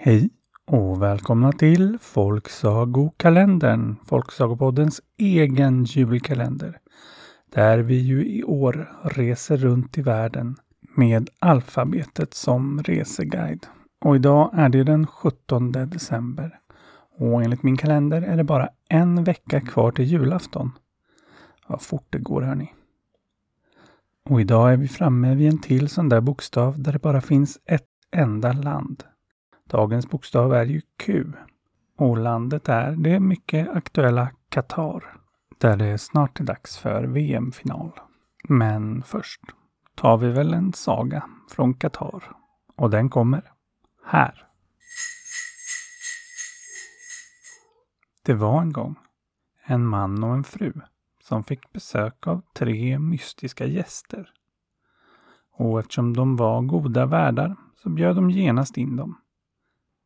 Hej och välkomna till Folksagokalendern, Folksagopoddens egen julkalender. Där vi ju i år reser runt i världen med alfabetet som reseguide. Och idag är det den 17 december. Och enligt min kalender är det bara en vecka kvar till julafton. Vad fort det går hörni. Och idag är vi framme vid en till sån där bokstav där det bara finns ett enda land. Dagens bokstav är ju Q. Och landet är det mycket aktuella Qatar. Där det snart är dags för VM-final. Men först tar vi väl en saga från Qatar. Och den kommer här. Det var en gång en man och en fru som fick besök av tre mystiska gäster. Och eftersom de var goda värdar så bjöd de genast in dem.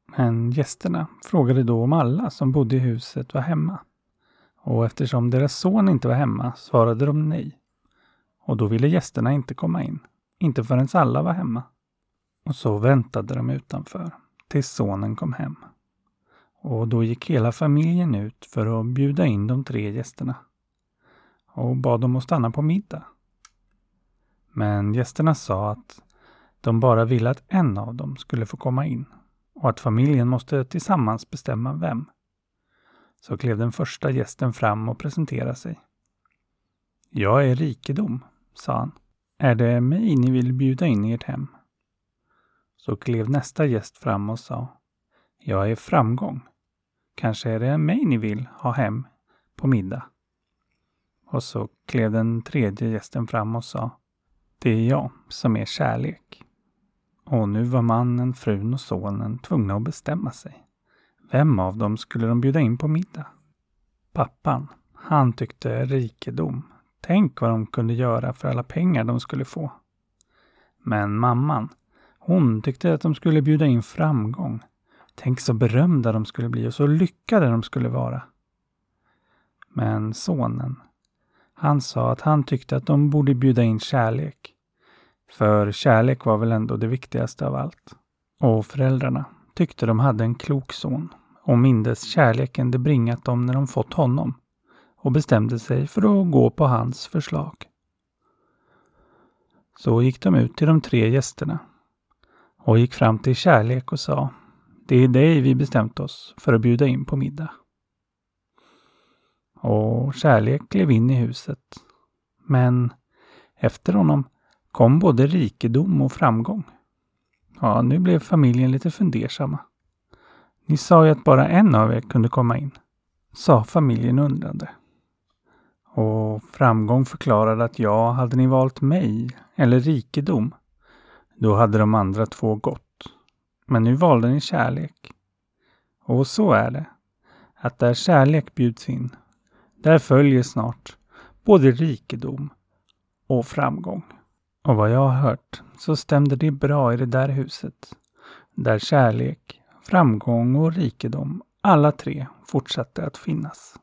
Men gästerna frågade då om alla som bodde i huset var hemma. Och eftersom deras son inte var hemma svarade de nej. Och då ville gästerna inte komma in. Inte förrän alla var hemma. Och så väntade de utanför tills sonen kom hem. Och då gick hela familjen ut för att bjuda in de tre gästerna. Och bad dem att stanna på middag. Men gästerna sa att de bara ville att en av dem skulle få komma in och att familjen måste tillsammans bestämma vem. Så klev den första gästen fram och presenterade sig. Jag är rikedom, sa han. Är det mig ni vill bjuda in i ert hem? Så klev nästa gäst fram och sa. Jag är framgång. Kanske är det mig ni vill ha hem på middag? Och så klev den tredje gästen fram och sa. Det är jag som är kärlek. Och nu var mannen, frun och sonen tvungna att bestämma sig. Vem av dem skulle de bjuda in på middag? Pappan, han tyckte rikedom. Tänk vad de kunde göra för alla pengar de skulle få. Men mamman, hon tyckte att de skulle bjuda in framgång. Tänk så berömda de skulle bli och så lyckade de skulle vara. Men sonen, han sa att han tyckte att de borde bjuda in kärlek. För kärlek var väl ändå det viktigaste av allt. Och föräldrarna tyckte de hade en klok son och mindes kärleken det bringat dem när de fått honom och bestämde sig för att gå på hans förslag. Så gick de ut till de tre gästerna och gick fram till Kärlek och sa Det är dig vi bestämt oss för att bjuda in på middag. Och Kärlek klev in i huset. Men efter honom kom både rikedom och framgång. Ja, nu blev familjen lite fundersamma. Ni sa ju att bara en av er kunde komma in, sa familjen undrande. Och framgång förklarade att ja, hade ni valt mig eller rikedom, då hade de andra två gått. Men nu valde ni kärlek. Och så är det, att där kärlek bjuds in, där följer snart både rikedom och framgång. Och vad jag har hört så stämde det bra i det där huset. Där kärlek, framgång och rikedom, alla tre fortsatte att finnas.